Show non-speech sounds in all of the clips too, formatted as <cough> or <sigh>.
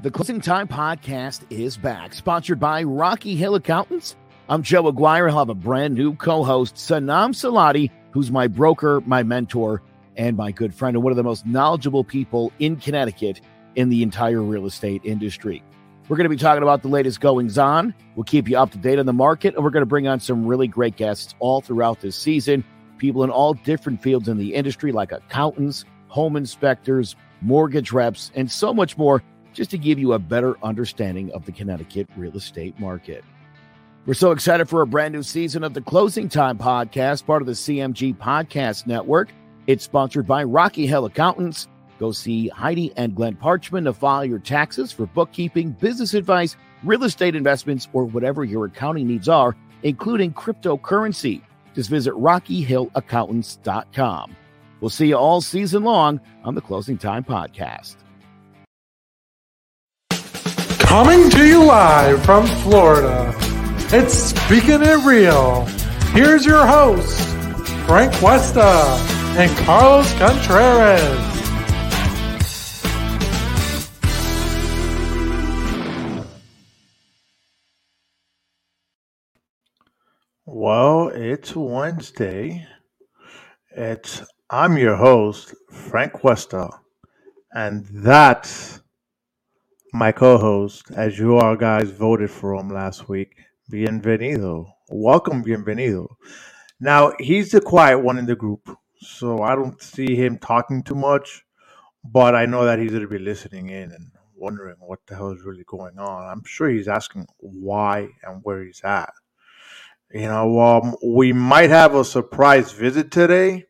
The Closing Time Podcast is back, sponsored by Rocky Hill Accountants. I'm Joe Aguirre. I'll have a brand new co host, Sanam Salati, who's my broker, my mentor, and my good friend, and one of the most knowledgeable people in Connecticut in the entire real estate industry. We're going to be talking about the latest goings on. We'll keep you up to date on the market, and we're going to bring on some really great guests all throughout this season. People in all different fields in the industry, like accountants, home inspectors, mortgage reps, and so much more just to give you a better understanding of the Connecticut real estate market. We're so excited for a brand new season of the Closing Time Podcast, part of the CMG Podcast Network. It's sponsored by Rocky Hill Accountants. Go see Heidi and Glenn Parchman to file your taxes for bookkeeping, business advice, real estate investments, or whatever your accounting needs are, including cryptocurrency. Just visit RockyHillAccountants.com. We'll see you all season long on the Closing Time Podcast. Coming to you live from Florida, it's Speaking It Real. Here's your host, Frank Cuesta and Carlos Contreras. Well, it's Wednesday. It's I'm your host, Frank Cuesta, and that's my co-host, as you all guys voted for him last week, Bienvenido. Welcome, Bienvenido. Now, he's the quiet one in the group, so I don't see him talking too much, but I know that he's going to be listening in and wondering what the hell is really going on. I'm sure he's asking why and where he's at. You know, um, we might have a surprise visit today.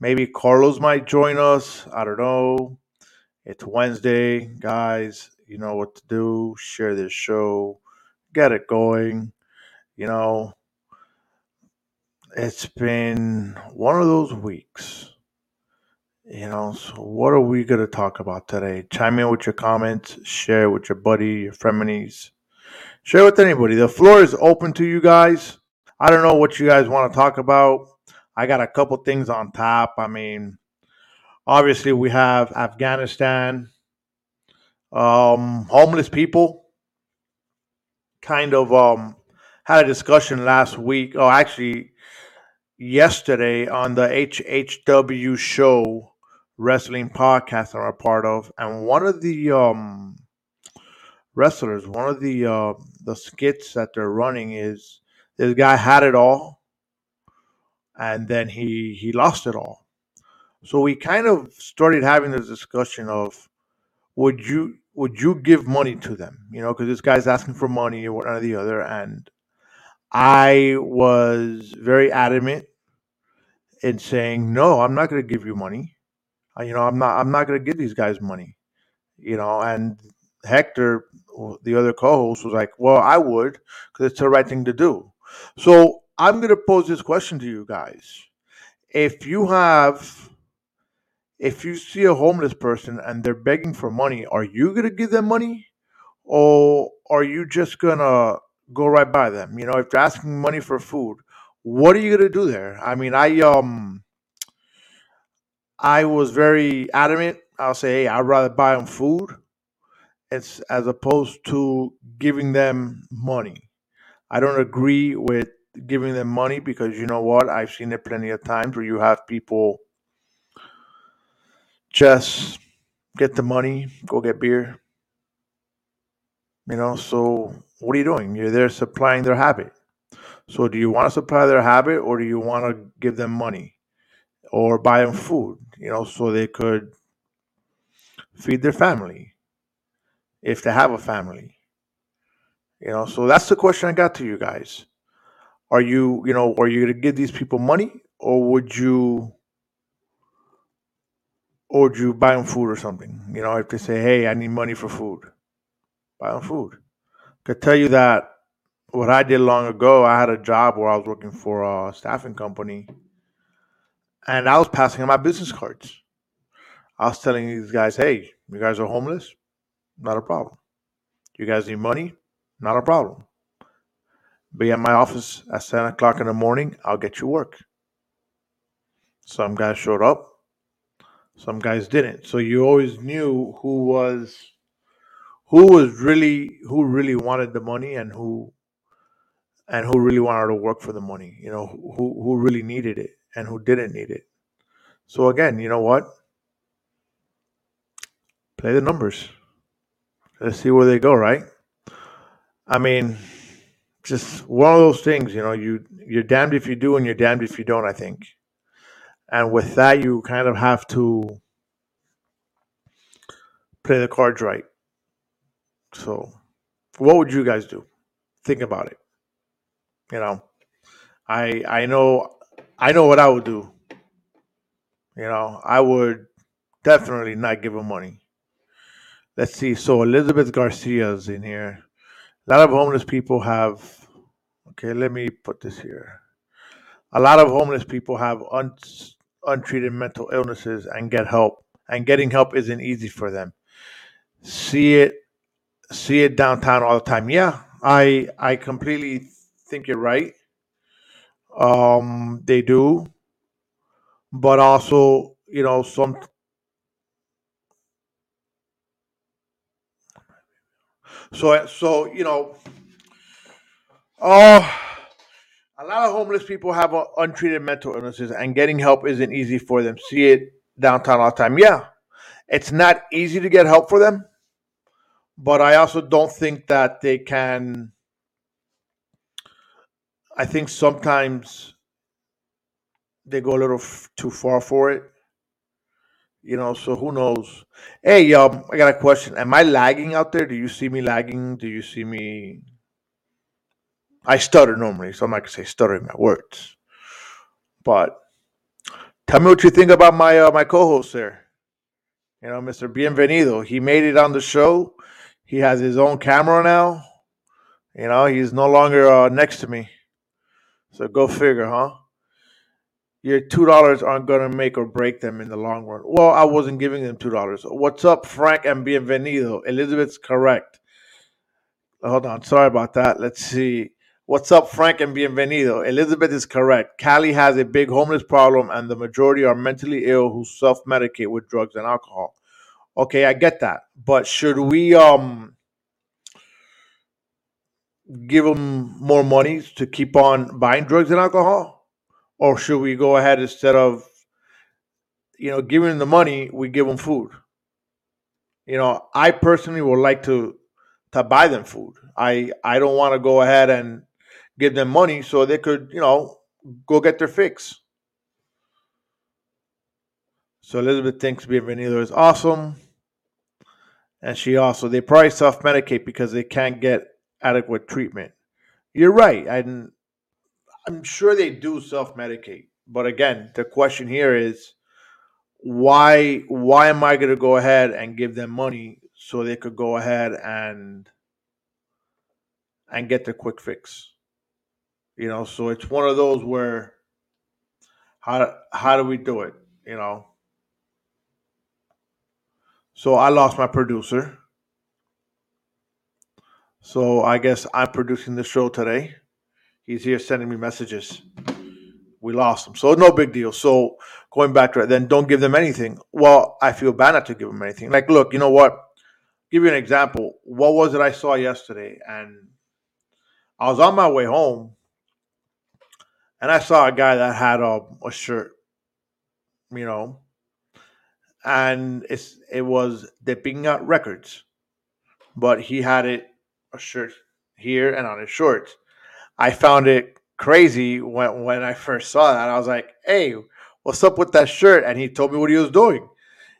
Maybe Carlos might join us. I don't know. It's Wednesday, guys. You know what to do. Share this show, get it going. You know, it's been one of those weeks. You know, so what are we going to talk about today? Chime in with your comments, share with your buddy, your frenemies, share with anybody. The floor is open to you guys. I don't know what you guys want to talk about. I got a couple things on top. I mean, obviously we have Afghanistan, um, homeless people. Kind of um, had a discussion last week. Oh, actually, yesterday on the HHW show wrestling podcast I'm a part of, and one of the um, wrestlers, one of the uh, the skits that they're running is this guy had it all, and then he he lost it all so we kind of started having this discussion of would you would you give money to them? You know, because this guy's asking for money or one or the other, and I was very adamant in saying no. I'm not going to give you money. Uh, You know, I'm not. I'm not going to give these guys money. You know, and Hector, the other co-host, was like, "Well, I would because it's the right thing to do." So I'm going to pose this question to you guys: If you have if you see a homeless person and they're begging for money, are you gonna give them money, or are you just gonna go right by them? You know, if they're asking money for food, what are you gonna do there? I mean, I um, I was very adamant. I'll say, hey, I'd rather buy them food, it's as opposed to giving them money. I don't agree with giving them money because you know what? I've seen it plenty of times where you have people just get the money, go get beer. You know, so what are you doing? You're there supplying their habit. So do you want to supply their habit or do you want to give them money or buy them food, you know, so they could feed their family if they have a family? You know, so that's the question I got to you guys. Are you, you know, are you going to give these people money or would you or you buy them food or something? You know, if they say, "Hey, I need money for food," buy them food. I could tell you that what I did long ago. I had a job where I was working for a staffing company, and I was passing them my business cards. I was telling these guys, "Hey, you guys are homeless, not a problem. You guys need money, not a problem. Be at my office at seven o'clock in the morning. I'll get you work." Some guys showed up, some guys didn't. So you always knew who was who was really who really wanted the money and who and who really wanted to work for the money. You know, who who really needed it and who didn't need it. So again, you know what? Play the numbers. Let's see where they go, right? I mean, just one of those things, you know, you you're damned if you do and you're damned if you don't, I think. And with that, you kind of have to play the cards right. So, what would you guys do? Think about it. You know, I I know I know what I would do. You know, I would definitely not give him money. Let's see. So Elizabeth Garcia's in here. A lot of homeless people have. Okay, let me put this here. A lot of homeless people have un, untreated mental illnesses and get help. And getting help isn't easy for them. See it, see it downtown all the time. Yeah, I I completely think you're right. Um, they do, but also you know some. So so you know, oh a lot of homeless people have uh, untreated mental illnesses, and getting help isn't easy for them. See it downtown all the time. Yeah, it's not easy to get help for them, but I also don't think that they can. I think sometimes they go a little f- too far for it. You know, so who knows? Hey, um, I got a question. Am I lagging out there? Do you see me lagging? Do you see me I stutter normally, so I'm not gonna say stuttering my words. But tell me what you think about my uh, my co-host there. You know, Mr. Bienvenido. He made it on the show. He has his own camera now. You know, he's no longer uh, next to me. So go figure, huh? Your two dollars aren't gonna make or break them in the long run. Well, I wasn't giving them two dollars. What's up, Frank and Bienvenido? Elizabeth's correct. Hold on, sorry about that. Let's see. What's up, Frank and bienvenido? Elizabeth is correct. Cali has a big homeless problem, and the majority are mentally ill who self medicate with drugs and alcohol. Okay, I get that, but should we um give them more money to keep on buying drugs and alcohol, or should we go ahead instead of you know giving them the money, we give them food? You know, I personally would like to to buy them food. I I don't want to go ahead and give them money so they could, you know, go get their fix. So Elizabeth thinks Bienvenido is awesome. And she also, they probably self medicate because they can't get adequate treatment. You're right. I'm, I'm sure they do self medicate. But again, the question here is why why am I going to go ahead and give them money so they could go ahead and and get their quick fix? You know, so it's one of those where how how do we do it? You know. So I lost my producer. So I guess I'm producing the show today. He's here sending me messages. We lost him. So no big deal. So going back to it, then don't give them anything. Well, I feel bad not to give them anything. Like, look, you know what? give you an example. What was it I saw yesterday? And I was on my way home and I saw a guy that had a, a shirt, you know, and it's it was the Pinga Records, but he had it a shirt here and on his shorts. I found it crazy when when I first saw that. I was like, "Hey, what's up with that shirt?" And he told me what he was doing.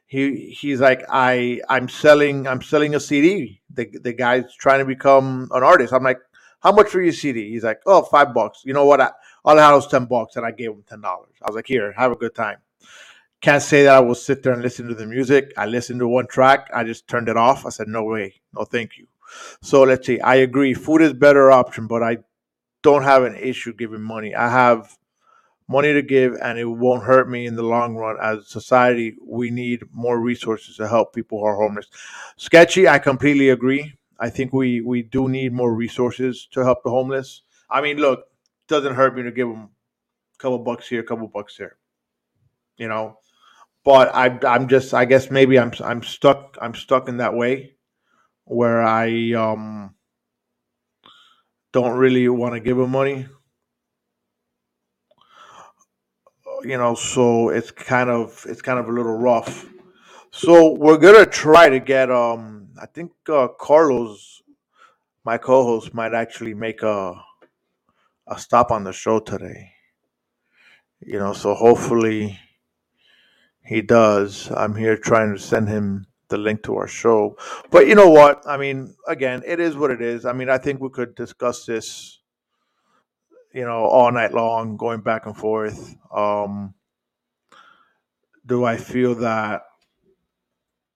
He he's like, "I I'm selling I'm selling a CD." The the guy's trying to become an artist. I'm like, "How much for your CD?" He's like, "Oh, five bucks." You know what? I, all I had was ten bucks, and I gave him ten dollars. I was like, "Here, have a good time." Can't say that I will sit there and listen to the music. I listened to one track. I just turned it off. I said, no way, no thank you. So let's see. I agree. Food is better option, but I don't have an issue giving money. I have money to give, and it won't hurt me in the long run. As a society, we need more resources to help people who are homeless. Sketchy, I completely agree. I think we we do need more resources to help the homeless. I mean, look, doesn't hurt me to give them a couple bucks here, a couple bucks there. You know, but I I'm just I guess maybe I'm I'm stuck I'm stuck in that way where I um don't really want to give them money. You know, so it's kind of it's kind of a little rough. So we're gonna try to get um I think uh, Carlos, my co-host, might actually make a a stop on the show today. You know, so hopefully he does. I'm here trying to send him the link to our show. But you know what? I mean, again, it is what it is. I mean, I think we could discuss this, you know, all night long, going back and forth. Um, do I feel that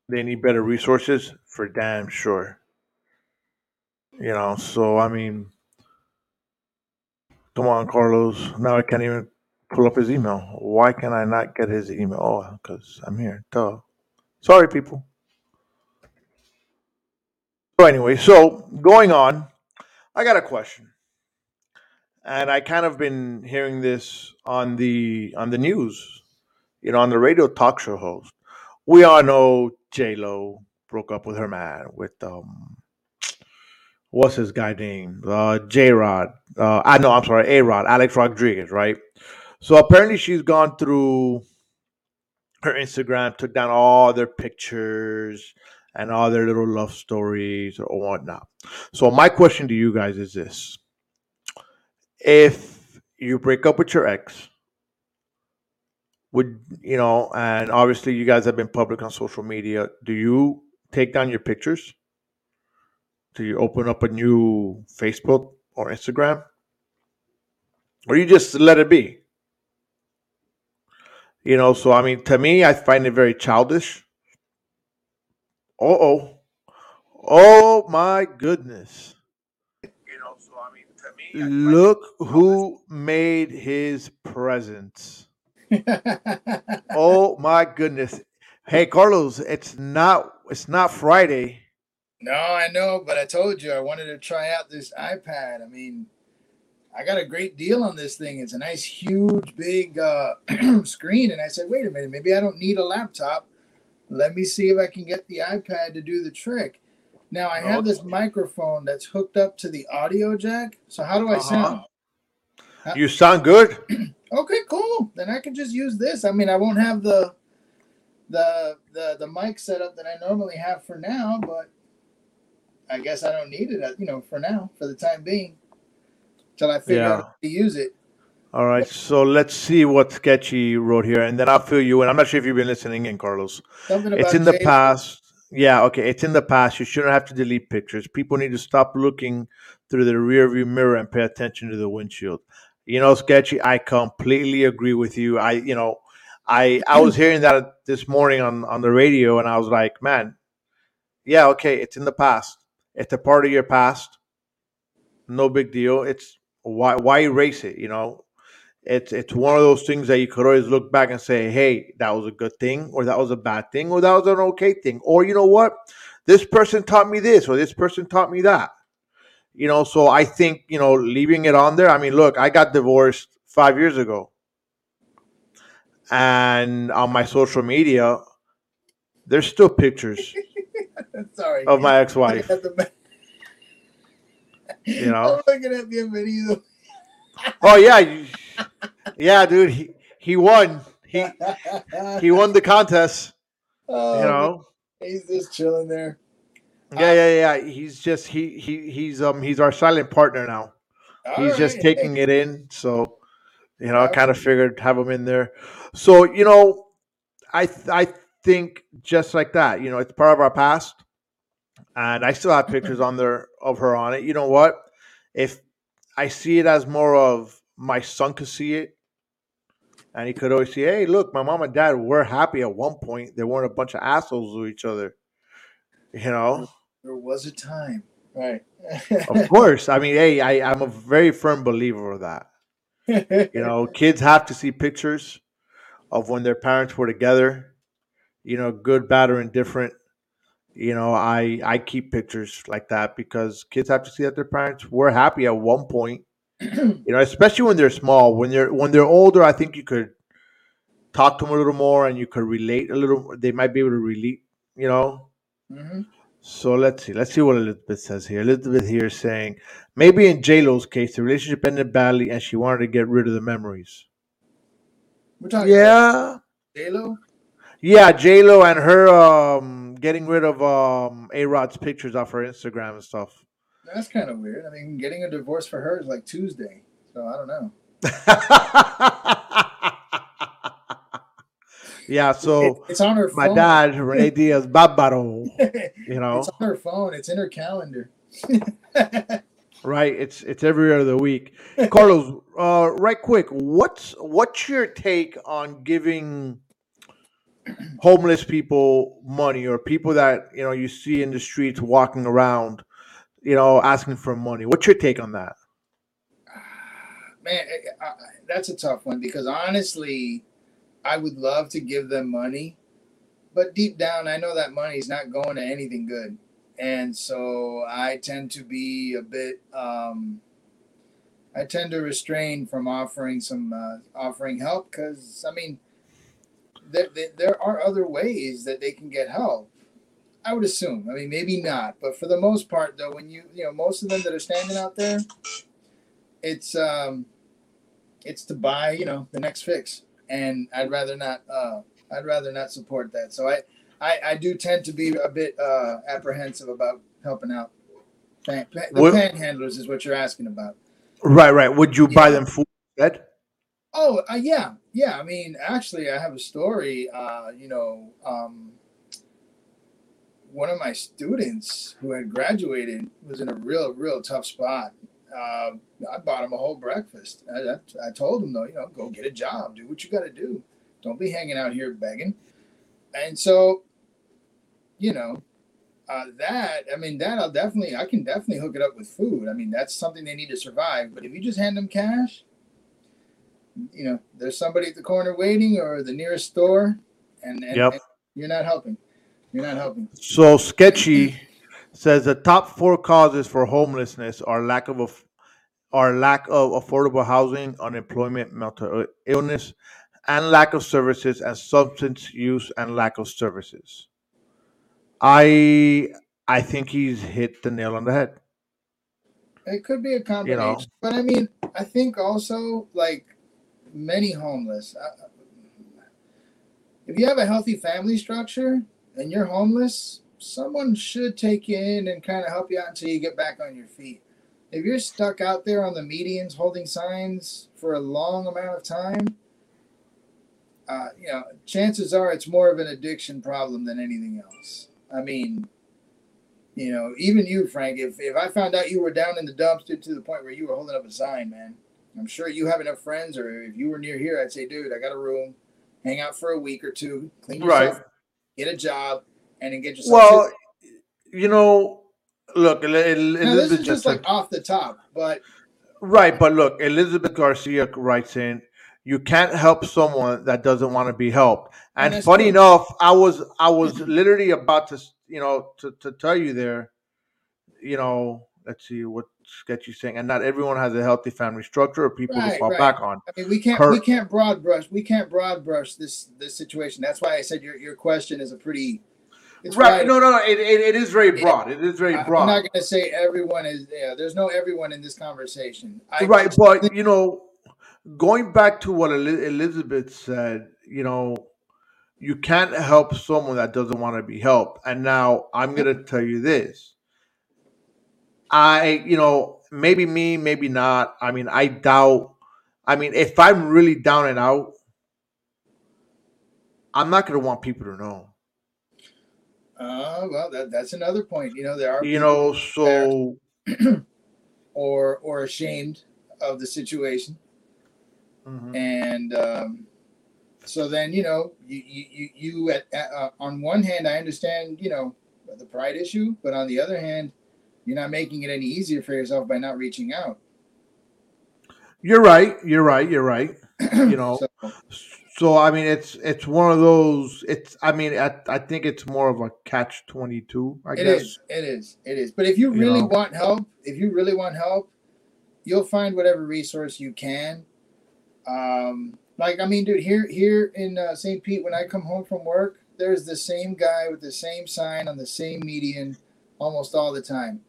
they need better resources? For damn sure. You know, so I mean, come on, Carlos. Now I can't even pull up his email. Why can I not get his email? Oh, because I'm here. Duh. Sorry, people. So anyway, so going on, I got a question, and I kind of been hearing this on the on the news, you know, on the radio talk show host. We all know J Lo broke up with her man with um, what's his guy name? Uh, J Rod. Uh, I know. I'm sorry, A Rod. Alex Rodriguez, right? So apparently she's gone through her Instagram, took down all their pictures and all their little love stories or whatnot. So my question to you guys is this: If you break up with your ex, would you know? And obviously, you guys have been public on social media. Do you take down your pictures? Do you open up a new Facebook or Instagram? Or you just let it be? You know, so I mean, to me, I find it very childish. Oh, oh, oh my goodness! You know, so I mean, to me, look who made his presence. <laughs> oh my goodness! Hey, Carlos, it's not it's not Friday. No, I know, but I told you I wanted to try out this iPad. I mean, I got a great deal on this thing. It's a nice, huge, big uh, <clears throat> screen. And I said, wait a minute, maybe I don't need a laptop. Let me see if I can get the iPad to do the trick. Now I have this microphone that's hooked up to the audio jack. So how do I uh-huh. sound? You sound good. <clears throat> okay, cool. Then I can just use this. I mean, I won't have the the the the mic setup that I normally have for now, but I guess I don't need it, uh, you know, for now, for the time being till I figure yeah. out how to use it. All right, so let's see what Sketchy wrote here, and then I'll fill you in. I'm not sure if you've been listening in, Carlos. it's in the past. Yeah, okay, it's in the past. You shouldn't have to delete pictures. People need to stop looking through the rearview mirror and pay attention to the windshield. You know, Sketchy, I completely agree with you. I, you know, I I was hearing that this morning on on the radio, and I was like, man, yeah, okay, it's in the past. It's a part of your past. No big deal. It's why why erase it? You know, it's it's one of those things that you could always look back and say, hey, that was a good thing, or that was a bad thing, or that was an okay thing, or you know what, this person taught me this, or this person taught me that. You know, so I think you know leaving it on there. I mean, look, I got divorced five years ago, and on my social media, there's still pictures. <laughs> <laughs> Sorry. Of my ex-wife. You know, I'm <laughs> looking at video. oh yeah, yeah, dude. He he won. He he won the contest. <laughs> Oh, you know, he's just chilling there. Yeah, yeah, yeah. He's just he he he's um he's our silent partner now. he's right. just taking it in. So, you know, I kind of figured have him in there. So, you know, I I think just like that, you know, it's part of our past and I still have pictures on there of her on it. You know what? If I see it as more of my son could see it, And he could always say, "Hey, look, my mom and dad were happy at one point. They weren't a bunch of assholes to each other." You know. There was a time, right? of course. I mean, hey, I, I'm a very firm believer of that. You know, kids have to see pictures of when their parents were together. You know, good, bad, or indifferent. You know, I I keep pictures like that because kids have to see that their parents were happy at one point. <clears throat> you know, especially when they're small. When they're when they're older, I think you could talk to them a little more and you could relate a little. They might be able to relate. You know. hmm So let's see. Let's see what Elizabeth says here. Elizabeth here is saying maybe in J Lo's case, the relationship ended badly and she wanted to get rid of the memories. We're talking Yeah, J-Lo? Yeah. J Lo and her um getting rid of um A Rod's pictures off her Instagram and stuff. That's kind of weird. I mean, getting a divorce for her is like Tuesday, so I don't know. <laughs> yeah. It- So it's on her my phone. dad, Rene <laughs> Diaz Barbaro. You know, It's on her phone. It's in her calendar. <laughs> right? It's it's every other week. Carlos, uh, right quick, what's what's your take on giving <clears throat> homeless people money or people that you know you see in the streets walking around, you know, asking for money? What's your take on that? Man, I, I, that's a tough one because honestly, I would love to give them money, but deep down, I know that money is not going to anything good, and so I tend to be a bit. Um, I tend to restrain from offering some uh, offering help because I mean, there, there there are other ways that they can get help. I would assume. I mean, maybe not, but for the most part, though, when you you know most of them that are standing out there, it's um, it's to buy you know the next fix, and I'd rather not. Uh, I'd rather not support that. So I, I, I do tend to be a bit uh, apprehensive about helping out. Pan, pan, the What- panhandlers is what you're asking about. Right, right. Would you buy them food instead? Oh, uh, yeah, yeah. I mean, actually, I have a story. Uh, you know, um, one of my students who had graduated was in a real, real tough spot. Uh, I bought him a whole breakfast. I, I, I told him though, you know, go get a job, do what you got to do. Don't be hanging out here begging. And so, you know, uh, that I mean, that I'll definitely, I can definitely hook it up with food. I mean, that's something they need to survive. But if you just hand them cash, you know, there's somebody at the corner waiting or the nearest store, and, and, Yep. and you're not helping. You're not helping. So sketchy says the top four causes for homelessness are lack of are lack of affordable housing, unemployment, mental illness, and lack of services, and substance use and lack of services. I I think he's hit the nail on the head. It could be a combination, but I mean, I think also like many homeless. If you have a healthy family structure and you're homeless, someone should take you in and kind of help you out until you get back on your feet. If you're stuck out there on the medians holding signs for a long amount of time, uh, you know, chances are it's more of an addiction problem than anything else. I mean, you know, even you, Frank, if, if I found out you were down in the dumpster to the point where you were holding up a sign, man, I'm sure you have enough friends, or if you were near here, I'd say, dude, I got a room, hang out for a week or two, clean yourself, Right. get a job, and then get yourself. Well, you know, look, now, this is just like off the top, but Right, but look, Elizabeth Garcia writes in, you can't help someone that doesn't want to be helped. And And funny true. enough, I was I was <laughs> literally about to you know to, to tell you there, you know, let's see what sketchy's saying, and not everyone has a healthy family structure or people to fall right. back on. I mean, we can't Her- we can't broad brush we can't broad brush this this situation. That's why I said your your question is a pretty. It's right. right. No, no, no. It, it, it is very broad. It is very broad. I'm not going to say everyone is. Yeah, there's no everyone in this conversation. I right just but you know going back to what elizabeth said you know you can't help someone that doesn't want to be helped and now i'm going to tell you this i you know maybe me maybe not i mean i doubt i mean if i'm really down and out i'm not going to want people to know Uh, well, that, that's another point. You know, there are you know so <clears throat> or or ashamed of the situation, Mhm. and um, So then you know you you you at, uh, on one hand I understand you know the pride issue, but on the other hand, you're not making it any easier for yourself by not reaching out. You're right. You're right. You're right. <clears throat> You know. So, So I mean, it's it's one of those. It's I mean, I, I think it's more of a catch twenty two. I It guess. is. It is. It is. But if you You really know? want help, if you really want help, you'll find whatever resource you can. Um, like I mean, dude, here here in uh, St. Pete, when I come home from work, there's the same guy with the same sign on the same median almost all the time.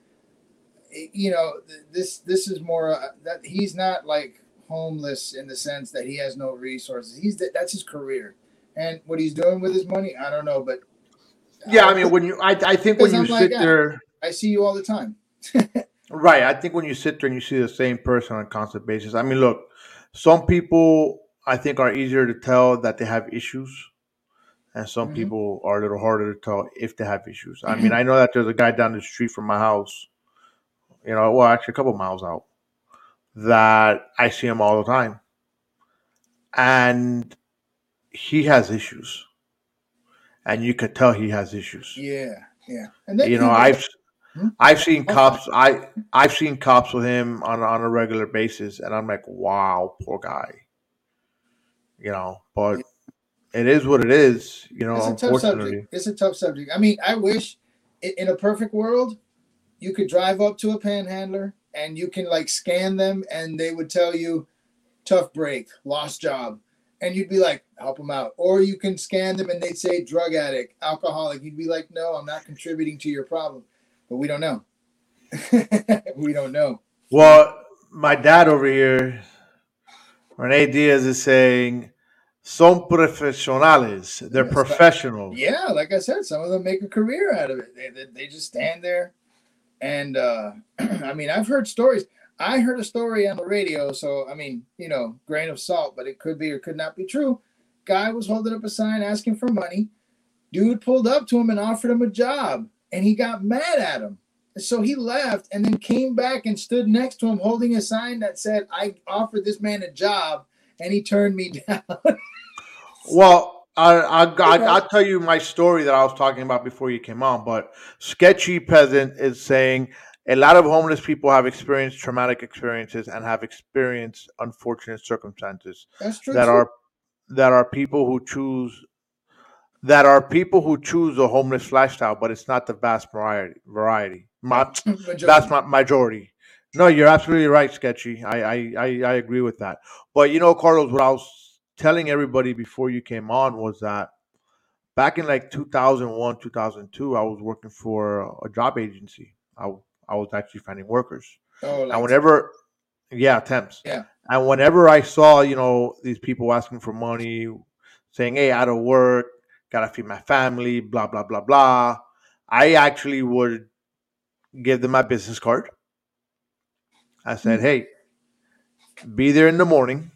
You know, this this is more uh, that he's not like homeless in the sense that he has no resources. He's th- that's his career, and what he's doing with his money, I don't know, but Yeah, I mean, when you, I, I think when you I'm sit like, there, I see you all the time. <laughs> right? I think when you sit there and you see the same person on a constant basis. I mean, look, some people I think are easier to tell that they have issues, and some Mhm. people are a little harder to tell if they have issues. I mean, <laughs> I know that there's a guy down the street from my house, you know, well, actually a couple miles out, that I see him all the time, and he has issues, and you could tell he has issues. Yeah, yeah. And then you know, I've Hmm? I've seen Oh. cops. I I've seen cops with him on on a regular basis, and I'm like, wow, poor guy. You know, but it is what it is. You know, it's a tough subject. It's a tough subject. I mean, I wish in a perfect world, you could drive up to a panhandler and you can like scan them, and they would tell you, "Tough break, lost job," and you'd be like, "Help them out." Or you can scan them and they'd say, "Drug addict, alcoholic." You'd be like, "No, I'm not contributing to your problem," but we don't know. <laughs> we don't know. Well, my dad over here, Rene Diaz, is saying, "Son profesionales. They're Yes, but- professionals." Yeah, like I said, some of them make a career out of it. They, they, they just stand there. And uh, <clears throat> I mean, I've heard stories. I heard a story on the radio. So, I mean, you know, grain of salt, but it could be or could not be true. Guy was holding up a sign asking for money. Dude pulled up to him and offered him a job. And he got mad at him. So he left and then came back and stood next to him holding a sign that said, I offered this man a job. And he turned me <laughs> down. Well, I, I, I, I'll tell you my story that I was talking about before you came on. But Sketchy Peasant is saying a lot of homeless people have experienced traumatic experiences and have experienced unfortunate circumstances That's true. that too. are that are people who choose that are people who choose a homeless lifestyle, but it's not the vast variety. Variety, <laughs> Majority. that's my majority. No, you're absolutely right, Sketchy. I, I, I, I agree with that. But you know, Carlos, what I was telling everybody before you came on was that back in like 2001, 2002, I was working for a job agency. I, I was actually finding workers. Oh, like And whenever, yeah, temps. Yeah. And whenever I saw, you know, these people asking for money, saying, "Hey, out of work, gotta feed my family," blah blah blah blah, I actually would give them my business card. I said, Hmm. "Hey, be there in the morning.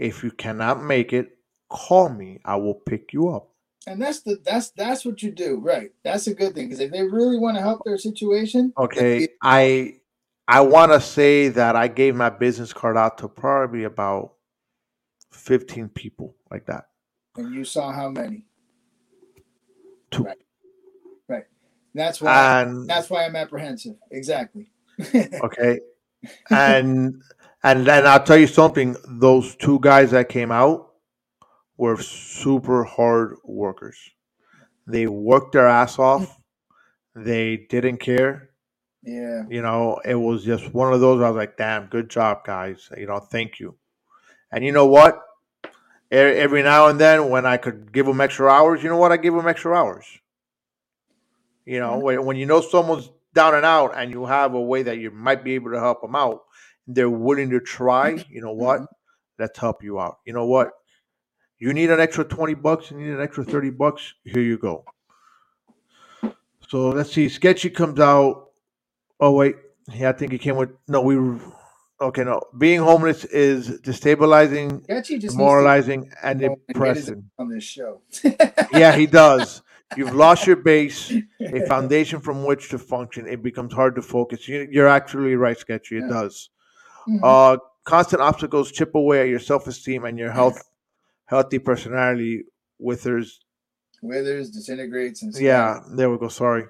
If you cannot make it, call me. I will pick you up." and that's the that's that's what you do, right? That's a good thing because if they really want to help their situation, Okay, I I want to say that I gave my business card out to probably about fifteen people like that. and you saw how many. Two. Right. Right. That's why. And that's why I'm apprehensive. Exactly. <laughs> okay, and and then I'll tell you something. Those two guys that came out were super hard workers. They worked their ass off. They didn't care. yeah. You know, it was just one of those. I was like, "Damn, good job, guys." You know, thank you. And you know what? Every now and then, when I could give them extra hours, you know what? I give them extra hours. You know, Mhm. when, when you know someone's down and out, and you have a way that you might be able to help them out, they're willing to try. You know what? Mhm. Let's help you out. You know what? You need an extra twenty bucks. You need an extra thirty bucks. Here you go. So let's see. Sketchy comes out. Oh wait, yeah, I think he came with no. We okay. No, being homeless is destabilizing, demoralizing, and go and get his depressing. on this show. Yeah, he does. You've lost your base, a <laughs> foundation from which to function. It becomes hard to focus. You, you're actually right, Sketchy. It Yeah. does. Mhm. Uh, constant obstacles chip away at your self-esteem and your health healthy personality withers. Withers, disintegrates, and stuff. Yeah, there we go. Sorry.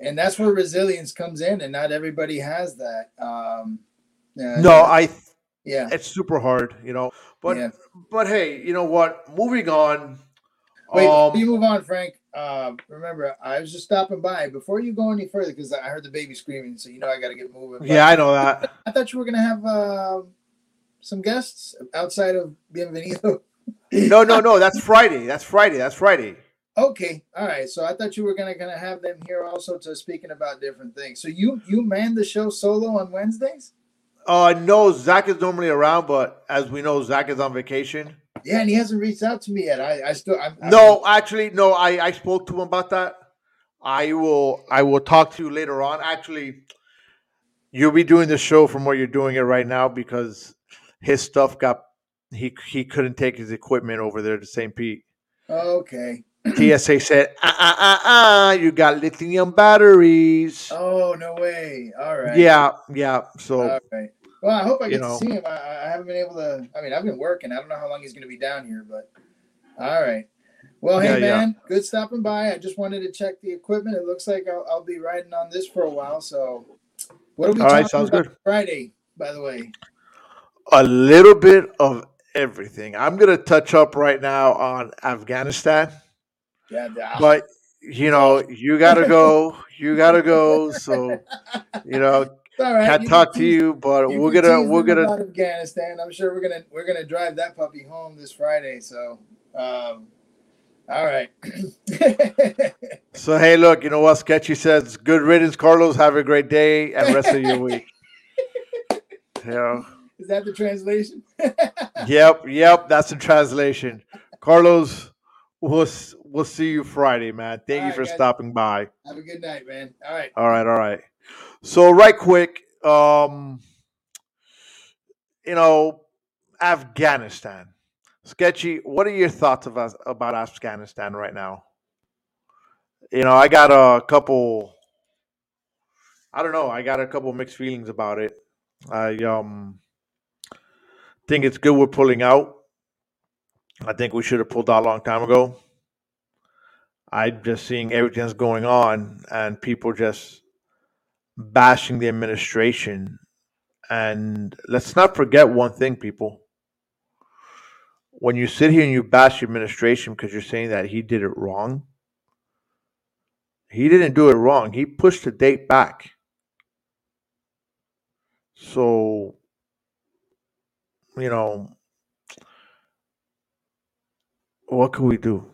and that's where resilience comes in, and not everybody has that. Um, uh, No, I. yeah, It's super hard, you know. But yeah. but hey, you know what? Moving on. Wait, um, you move on, Frank. Uh, remember, I was just stopping by before you go any further because I heard the baby screaming, so you know I got to get moving. But yeah, I know that. I thought you were gonna have uh, some guests outside of Bienvenido. <laughs> No, no, no. That's Friday. That's Friday. That's Friday. Okay, all right. So I thought you were gonna gonna have them here also to speaking about different things. So you you man the show solo on Wednesdays? Uh, no, Zach is normally around, but as we know, Zach is on vacation. Yeah, and he hasn't reached out to me yet. I I still I'm, I'm- No, actually, no. I I spoke to him about that. I will I will talk to you later on. Actually, you'll be doing the show from where you're doing it right now because his stuff got he he couldn't take his equipment over there to St. Pete. okay. <clears throat> TSA said, uh, uh, uh, uh, you got lithium batteries. Oh no way! All right. Yeah, yeah. So All right. Well, I hope I get know. to see him. I, I haven't been able to. I mean, I've been working. I don't know how long he's going to be down here, but all right. Well, hey Yeah, yeah. man, good stopping by. I just wanted to check the equipment. It looks like I'll, I'll be riding on this for a while. So, what are we All right, talking sounds about good. Friday? By the way, a little bit of everything. I'm gonna touch up right now on Afghanistan. yeah, but you know you gotta go <laughs> you gotta go so you know all right. can't You talk can to you but you we're gonna we're gonna Afghanistan. I'm sure we're gonna we're gonna drive that puppy home this Friday. So, um, all right. <laughs> so hey look you know what sketchy says good riddance carlos have a great day and rest of your week <laughs> yeah Is that the translation? <laughs> yep yep that's the translation carlos we'll we'll see you friday man thank All you right, for guys. stopping by Have a good night, man. All right. All right, all right. So right quick, um, you know, Afghanistan. Sketchy, what are your thoughts of about Afghanistan right now? You know, I got a couple I don't know, I got a couple mixed feelings about it. I um think it's good we're pulling out. I think we should have pulled out a long time ago. I'm just seeing everything that's going on and people just bashing the administration. And let's not forget one thing, people. When you sit here and you bash the administration because you're saying that he did it wrong, he didn't do it wrong. He pushed the date back. So, you know, what could we do?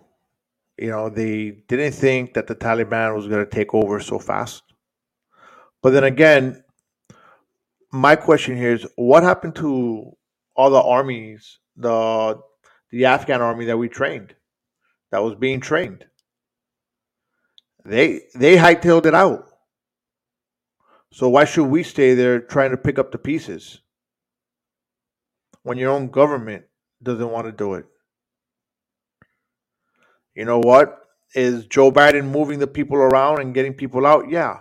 You know, they didn't think that the Taliban was going to take over so fast. But then again, my question here is what happened to all the armies, the the Afghan army that we trained, that was being trained? They they hightailed it out. So why should we stay there trying to pick up the pieces when your own government doesn't want to do it? You know what? Is Joe Biden moving the people around and getting people out? Yeah.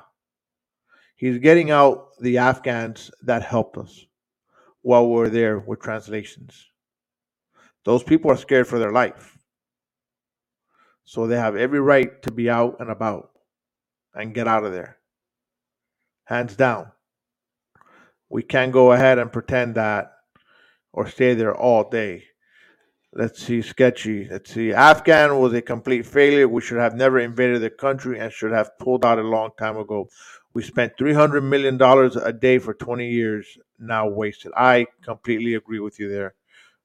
He's getting out the Afghans that helped us while we're there with translations. Those people are scared for their life. So they have every right to be out and about and get out of there. Hands down. We can't go ahead and pretend that or stay there all day. Let's see, sketchy. Let's see. Afghan was a complete failure. We should have never invaded the country and should have pulled out a long time ago. We spent $300 million a day for 20 years, now wasted. I completely agree with you there.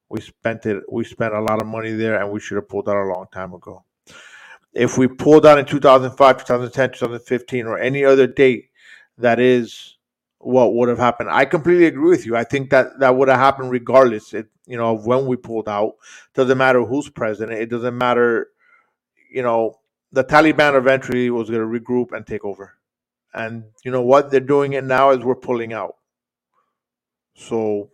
We spent it, we spent a lot of money there and we should have pulled out a long time ago. If we pulled out in 2005, 2010, 2015, or any other date, that is what would have happened. I completely agree with you. I think that that would have happened regardless, it, you know, of when we pulled out. Doesn't matter who's president. It doesn't matter, you know, the Taliban eventually was going to regroup and take over. And you know what? They're doing it now as we're pulling out. So,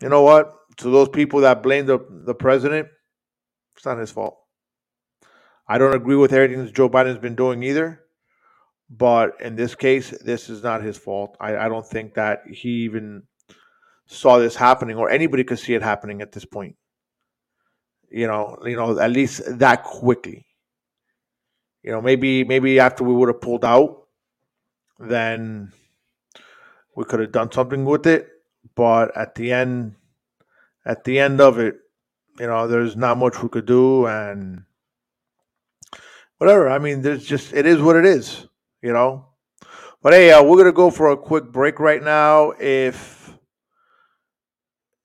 you know what? To those people that blame the, the president, it's not his fault. I don't agree with everything that Joe Biden's been doing either. But in this case, this is not his fault. I, I don't think that he even saw this happening or anybody could see it happening at this point. You know, you know, at least that quickly. You know, maybe maybe after we would have pulled out, then we could have done something with it. But at the end, at the end of it, you know, there's not much we could do, and whatever. I mean, there's just it is what it is, you know. But hey, uh, we're gonna go for a quick break right now. If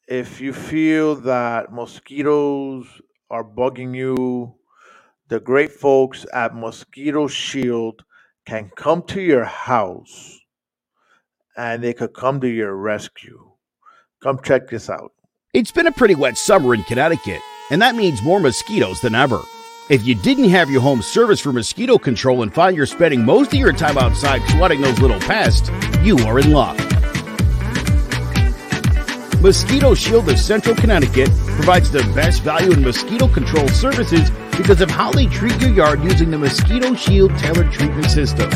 if you feel that mosquitoes are bugging you, the great folks at Mosquito Shield can come to your house and they could come to your rescue. Come check this out. It's been a pretty wet summer in Connecticut, and that means more mosquitoes than ever. If you didn't have your home service for mosquito control and find you're spending most of your time outside swatting those little pests, you are in luck. Mosquito Shield of Central Connecticut provides the best value in mosquito control services because of how they treat your yard using the Mosquito Shield tailored treatment system.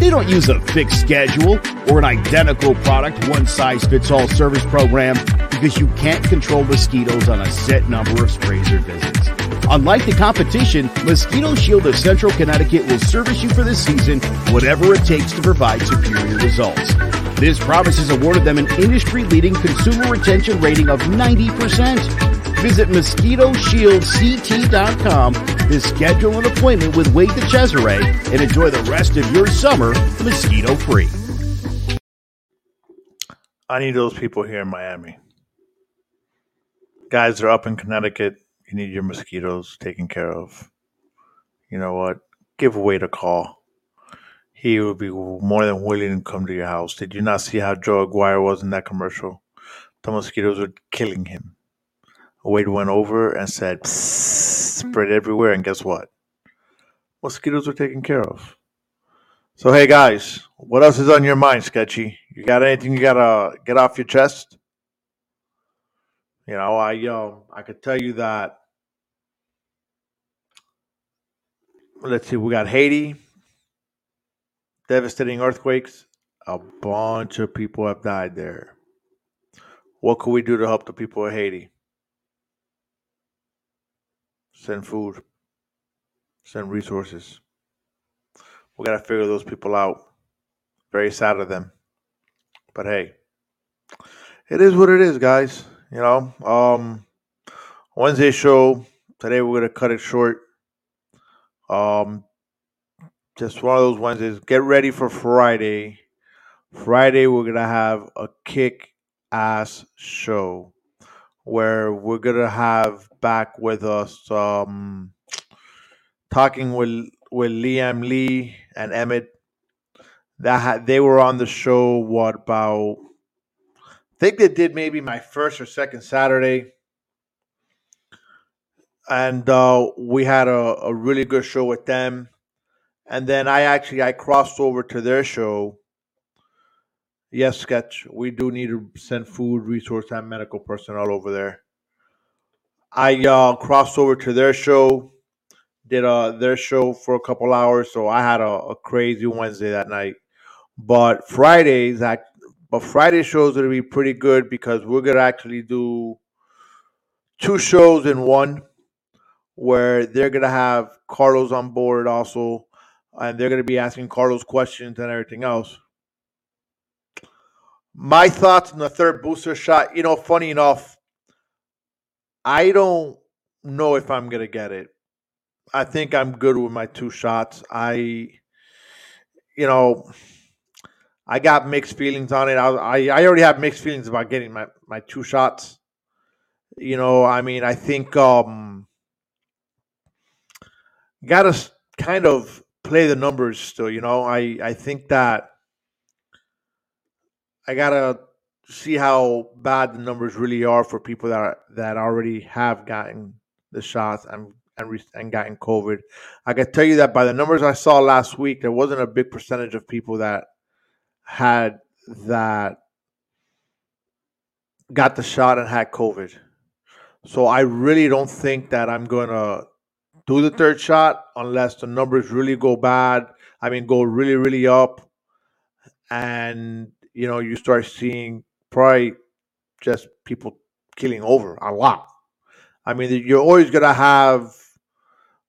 They don't use a fixed schedule or an identical product, one size fits all service program because you can't control mosquitoes on a set number of sprays or visits. Unlike the competition, Mosquito Shield of Central Connecticut will service you for the season, whatever it takes to provide superior results. This promise has awarded them an industry leading consumer retention rating of 90%. Visit MosquitoShieldCT.com to schedule an appointment with Wade the Cesare and enjoy the rest of your summer mosquito free. I need those people here in Miami. Guys they're up in Connecticut. You need your mosquitoes taken care of. You know what? Give Wade a call he would be more than willing to come to your house. Did you not see how Joe Aguirre was in that commercial? The mosquitoes were killing him. Wade went over and said, spread everywhere, and guess what? Mosquitoes were taken care of. So hey guys, what else is on your mind, Sketchy? You got anything you gotta get off your chest? You know, I um I could tell you that let's see, we got Haiti, devastating earthquakes. A bunch of people have died there. What can we do to help the people of Haiti? Send food, send resources. We got to figure those people out. Very sad of them. But hey, it is what it is, guys. You know, um, Wednesday show. Today we're to cut it short. Um, just one of those Wednesdays. Get ready for Friday. Friday, we're going to have a kick ass show where we're going to have back with us um, talking with, with Liam Lee and Emmett. That they were on the show, what about, I think they did maybe my first or second Saturday. And uh, we had a, a really good show with them and then I actually I crossed over to their show. Yes, sketch. We do need to send food, resource, and medical personnel over there. I uh, crossed over to their show, did uh, their show for a couple hours, so I had a, a crazy Wednesday that night. But Fridays, that but Friday shows gonna be pretty good because we're gonna actually do two shows in one, where they're gonna have Carlos on board also and they're going to be asking Carlos questions and everything else. My thoughts on the third booster shot, you know, funny enough, I don't know if I'm going to get it. I think I'm good with my two shots. I, you know, I got mixed feelings on it. I, I, already have mixed feelings about getting my, my two shots. You know, I mean, I think um, got to kind of play the numbers still. You know, I I think that I gotta see how bad the numbers really are for people that are, that already have gotten the shots and and re- and gotten COVID. I can tell you that by the numbers I saw last week, there wasn't a big percentage of people that had that got the shot and had COVID. So I really don't think that I'm gonna do the third shot unless the numbers really go bad. I mean, go really, really up, and you know you start seeing probably just people killing over a lot. I mean, you're always going to have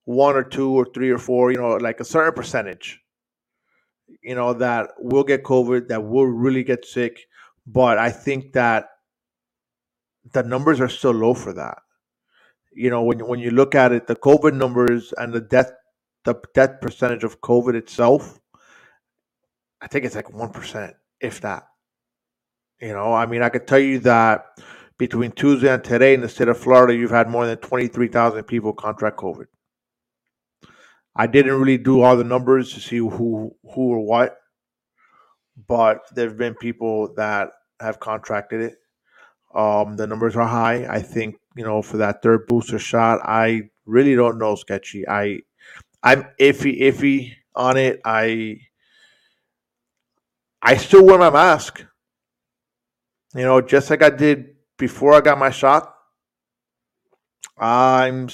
one or two or three or four, you know, like a certain percentage, you know, that will get COVID, that will really get sick. But I think that the numbers are still low for that. You know, when when you look at it, the COVID numbers and the death the death percentage of COVID itself, I think it's like one percent, if that. You know, I mean, I could tell you that between Tuesday and today in the state of Florida, you've had more than twenty three thousand people contract COVID. I didn't really do all the numbers to see who who or what, but there have been people that have contracted it. Um, the numbers are high. I think you know for that third booster shot, I really don't know sketchy. I I'm iffy iffy on it. I I still wear my mask. You know, just like I did before I got my shot. I'm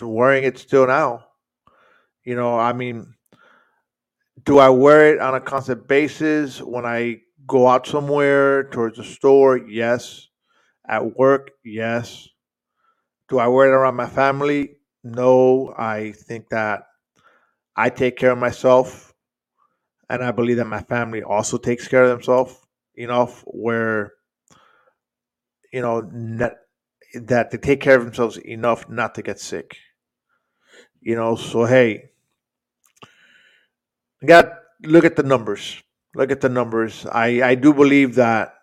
wearing it still now. You know, I mean, do I wear it on a constant basis when I go out somewhere towards the store? Yes. At work? Yes. Do I wear it around my family? No. I think that I take care of myself, and I believe that my family also takes care of themselves enough where, you know, not, that they take care of themselves enough not to get sick. You know, so hey, got look at the numbers. Look at the numbers. I I do believe that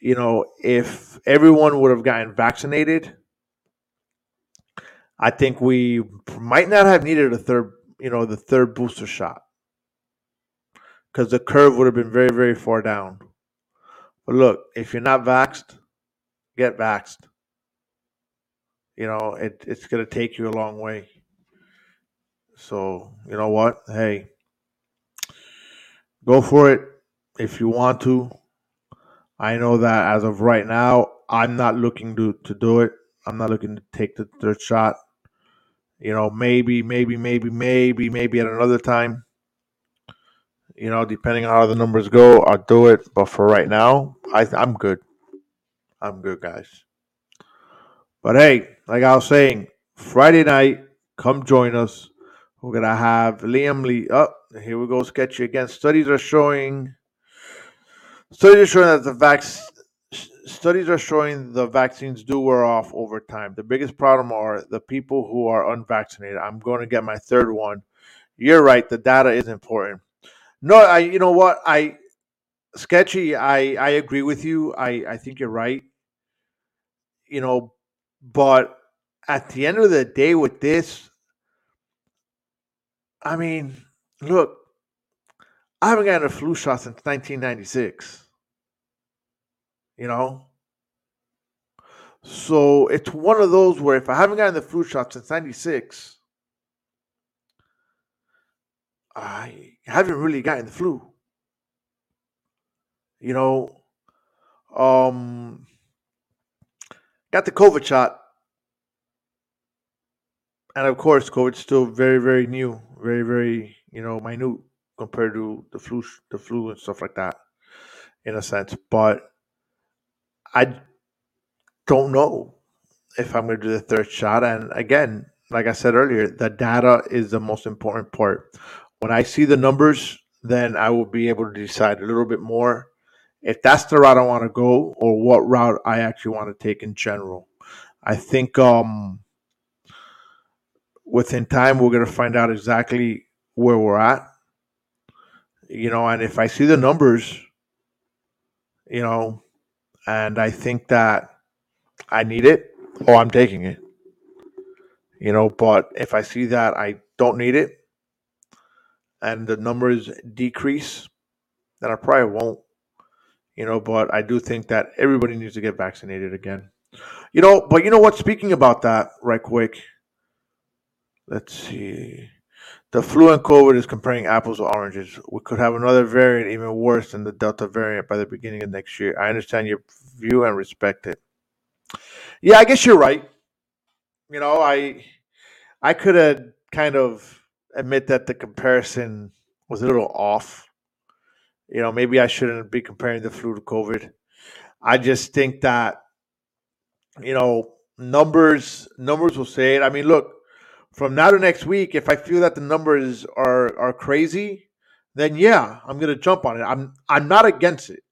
you know if everyone would have gotten vaccinated, I think we might not have needed a third you know the third booster shot because the curve would have been very very far down. But look, if you're not vaxxed, get vaxxed. You know it, it's going to take you a long way. So you know what? Hey, go for it if you want to. I know that as of right now, I'm not looking to, to do it. I'm not looking to take the third shot. You know, maybe, maybe, maybe, maybe, maybe at another time. You know, depending on how the numbers go, I'll do it. But for right now, I, I'm good. I'm good, guys. But hey, like I was saying, Friday night, come join us. We're gonna have Liam Lee. Up here we go, sketchy again. Studies are showing. Studies are showing that the vac- Studies are showing the vaccines do wear off over time. The biggest problem are the people who are unvaccinated. I'm going to get my third one. You're right. The data is important. No, I. You know what? I sketchy. I I agree with you. I I think you're right. You know, but at the end of the day, with this, I mean, look, I haven't gotten a flu shot since 1996. You know? So it's one of those where if I haven't gotten the flu shot since 96, I haven't really gotten the flu. You know, um, got the COVID shot and of course, COVID's still very, very new, very, very you know minute compared to the flu, the flu and stuff like that, in a sense. But I don't know if I'm going to do the third shot. And again, like I said earlier, the data is the most important part. When I see the numbers, then I will be able to decide a little bit more if that's the route I want to go or what route I actually want to take in general. I think um, within time we're going to find out exactly where we're at you know and if i see the numbers you know and i think that i need it oh i'm taking it. You know but if i see that i don't need it and the numbers decrease then i probably won't you know but i do think that everybody needs to get vaccinated again. You know but you know what? Speaking about that right quick Let's see. The flu and COVID is comparing apples to oranges. We could have another variant even worse than the Delta variant by the beginning of next year. I understand your view and respect it. Yeah, I guess you're right. You know, I I could have kind of admit that the comparison was a little off. You know, maybe I shouldn't be comparing the flu to COVID. I just think that, you know, numbers numbers will say it. I mean, look, from now to next week, if I feel that the numbers are are crazy, then yeah, I'm gonna jump on it. I'm I'm not against it.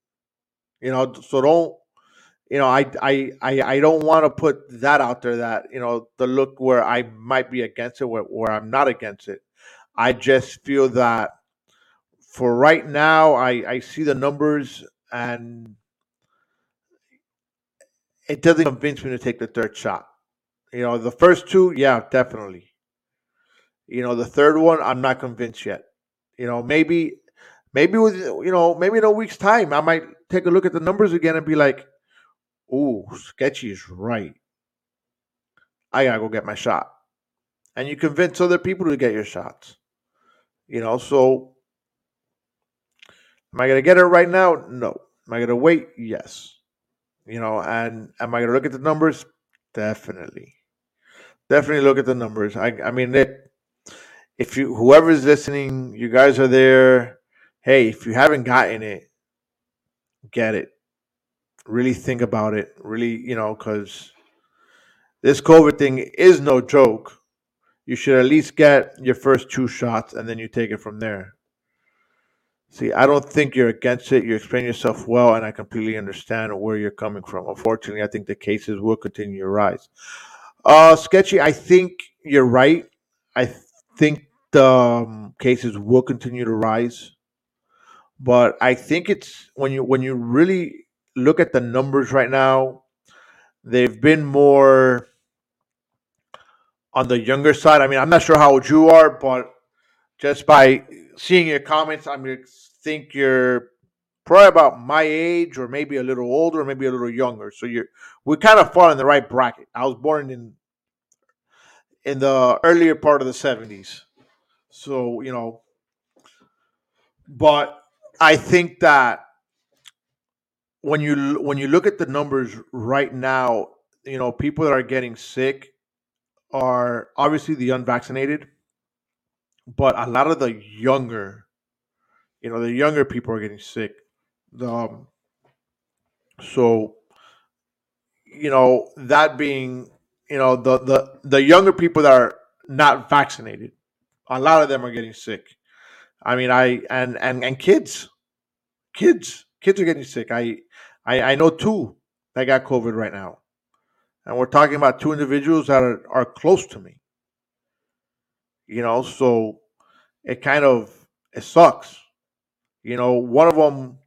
You know, so don't you know, I I I, I don't want to put that out there that, you know, the look where I might be against it where, where I'm not against it. I just feel that for right now I, I see the numbers and it doesn't convince me to take the third shot. You know, the first two, yeah, definitely. You know, the third one, I'm not convinced yet. You know, maybe, maybe with you know, maybe in a week's time, I might take a look at the numbers again and be like, "Ooh, sketchy is right. I gotta go get my shot." And you convince other people to get your shots. You know, so am I gonna get it right now? No. Am I gonna wait? Yes. You know, and am I gonna look at the numbers? Definitely. Definitely look at the numbers. I I mean it if you whoever's listening, you guys are there. Hey, if you haven't gotten it, get it. Really think about it. Really, you know, because this COVID thing is no joke. You should at least get your first two shots and then you take it from there. See, I don't think you're against it. You explain yourself well, and I completely understand where you're coming from. Unfortunately, I think the cases will continue to rise. Uh, sketchy, I think you're right. I think um, cases will continue to rise, but I think it's when you when you really look at the numbers right now, they've been more on the younger side. I mean, I'm not sure how old you are, but just by seeing your comments, I mean, think you're probably about my age, or maybe a little older, or maybe a little younger. So you're we kind of fall in the right bracket. I was born in in the earlier part of the 70s. So, you know, but I think that when you when you look at the numbers right now, you know, people that are getting sick are obviously the unvaccinated, but a lot of the younger, you know, the younger people are getting sick. Um, so, you know, that being, you know, the the the younger people that are not vaccinated, a lot of them are getting sick. I mean, I and and and kids, kids, kids are getting sick. I I, I know two that got COVID right now, and we're talking about two individuals that are, are close to me. You know, so it kind of it sucks. You know, one of them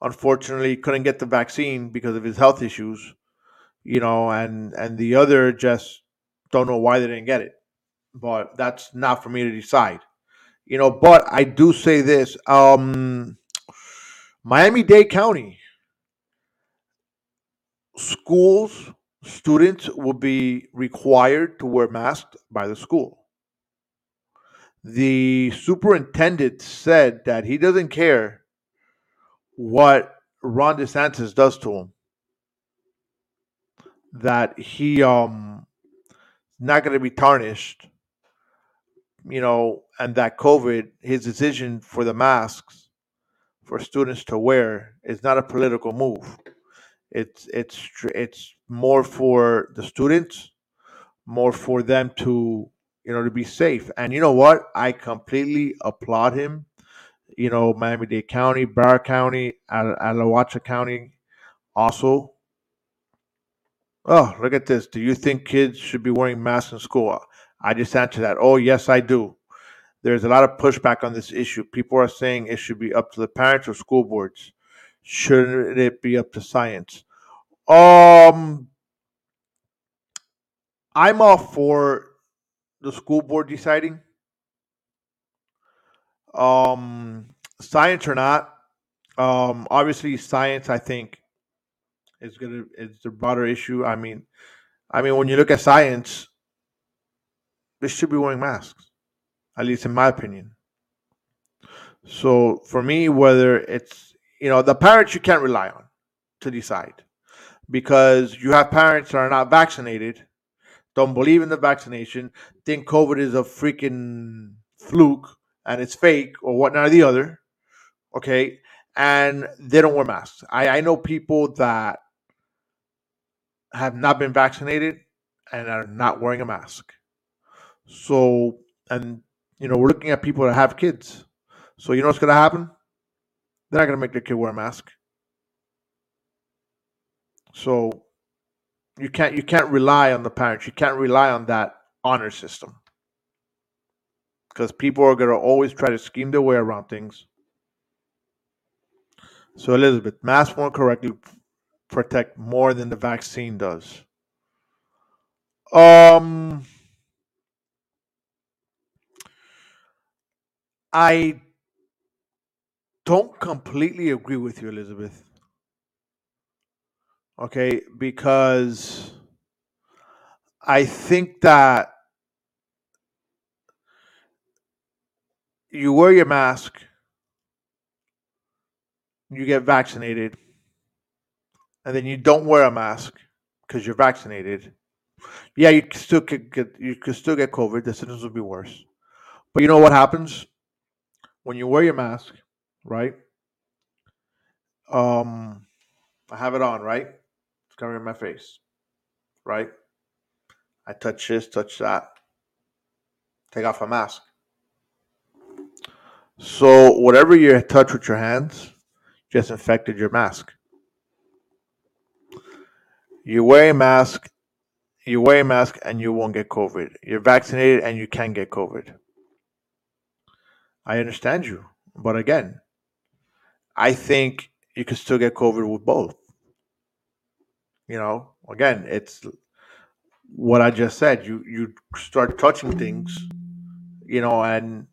unfortunately couldn't get the vaccine because of his health issues. You know, and and the other just don't know why they didn't get it but that's not for me to decide. You know, but I do say this: um, Miami Dade County schools students will be required to wear masks by the school. The superintendent said that he doesn't care what Ron DeSantis does to him. That he um not going to be tarnished you know, and that COVID, his decision for the masks for students to wear is not a political move. It's it's it's more for the students, more for them to you know to be safe. And you know what? I completely applaud him. You know, Miami Dade County, Broward County, Alachua County, also. Oh, look at this. Do you think kids should be wearing masks in school? I just answered that. Oh, yes, I do. There's a lot of pushback on this issue. People are saying it should be up to the parents or school boards. Shouldn't it be up to science? Um, I'm all for the school board deciding. Um, science or not, um, obviously science. I think is gonna is the broader issue. I mean, I mean when you look at science, they should be wearing masks, at least in my opinion. So for me, whether it's you know the parents you can't rely on to decide because you have parents that are not vaccinated, don't believe in the vaccination, think COVID is a freaking fluke and it's fake or whatnot or the other. Okay. And they don't wear masks. I, I know people that have not been vaccinated and are not wearing a mask. So, and you know, we're looking at people that have kids. So, you know what's going to happen? They're not going to make their kid wear a mask. So, you can't you can't rely on the parents. You can't rely on that honor system because people are going to always try to scheme their way around things. So, Elizabeth, mask won't correctly protect more than the vaccine does. Um, I don't completely agree with you, Elizabeth. Okay, because I think that you wear your mask, you get vaccinated, and then you don't wear a mask because you're vaccinated. Yeah, you still could get you could still get COVID. The symptoms will be worse. But you know what happens when you wear your mask, right? Um, I have it on, right? It's covering my face, right? I touch this, touch that. Take off a mask. So whatever you touch with your hands just infected your mask. You wear a mask, you wear a mask and you won't get COVID. You're vaccinated and you can get COVID. I understand you. But again, I think you can still get COVID with both. You know, again, it's what I just said. You you start touching things, you know, and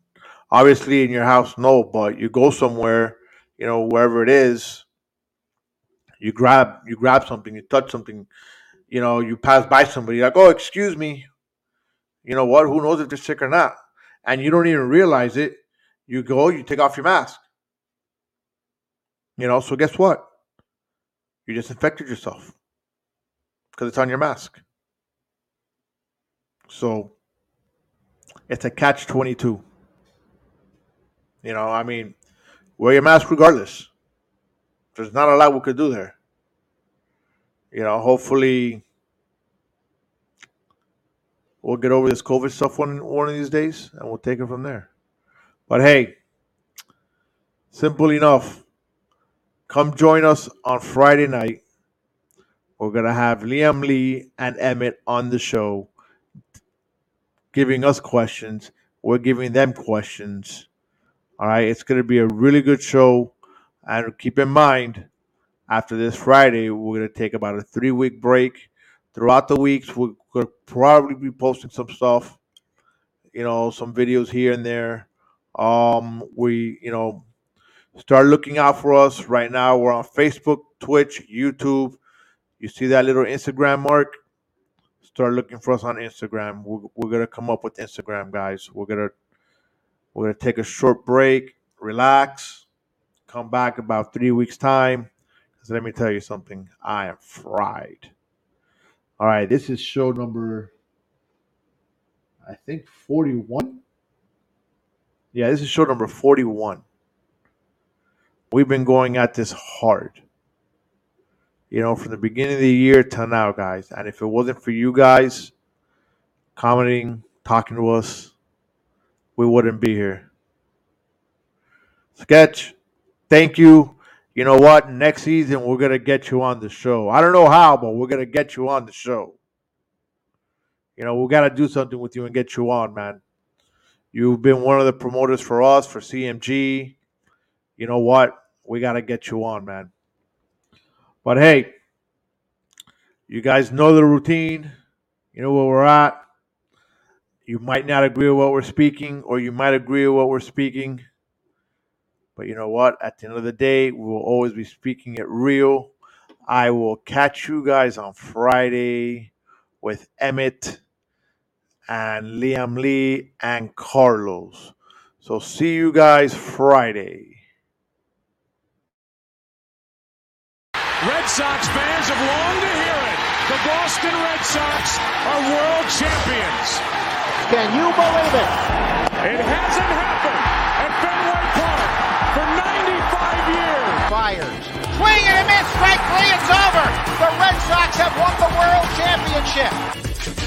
obviously in your house, no, but you go somewhere, you know, wherever it is, you grab you grab something, you touch something, you know, you pass by somebody, like, oh, excuse me. You know what? Who knows if they're sick or not? And you don't even realize it. You go, you take off your mask. You know, so guess what? You just infected yourself because it's on your mask. So it's a catch 22. You know, I mean, wear your mask regardless. There's not a lot we could do there. You know, hopefully we'll get over this COVID stuff one one of these days and we'll take it from there. But hey, simple enough. Come join us on Friday night. We're gonna have Liam Lee and Emmett on the show giving us questions. We're giving them questions. All right, it's going to be a really good show. And keep in mind, after this Friday, we're going to take about a three week break. Throughout the weeks, we're going to probably be posting some stuff, you know, some videos here and there. Um, we, you know, start looking out for us. Right now, we're on Facebook, Twitch, YouTube. You see that little Instagram mark? start looking for us on Instagram. We're, we're gonna come up with Instagram, guys. We're gonna we're gonna take a short break, relax, come back about three weeks time. Because let me tell you something, I am fried. All right, this is show number, I think forty-one. Yeah, this is show number forty-one. We've been going at this hard you know, from the beginning of the year to now, guys. And if it wasn't for you guys commenting, talking to us, we wouldn't be here. Sketch, thank you. You know what? Next season, we're going to get you on the show. I don't know how, but we're going to get you on the show. You know, we got to do something with you and get you on, man. You've been one of the promoters for us, for CMG. You know what? We got to get you on, man. But hey, you guys know the routine. You know where we're at. You might not agree with what we're speaking, or you might agree with what we're speaking. But you know what? At the end of the day, we will always be speaking it real. I will catch you guys on Friday with Emmett and Liam Lee and Carlos. So see you guys Friday. Red Sox fans have longed to hear it. The Boston Red Sox are world champions. Can you believe it? It hasn't happened at Fenway Park for 95 years. Fires. Swing and a miss. Strike three. It's over. The Red Sox have won the world championship.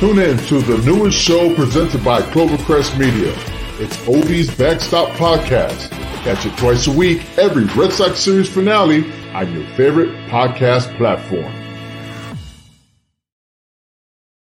Tune in to the newest show presented by Clovercrest Media. It's Obie's Backstop Podcast. Catch it twice a week, every Red Sox series finale on your favorite podcast platform.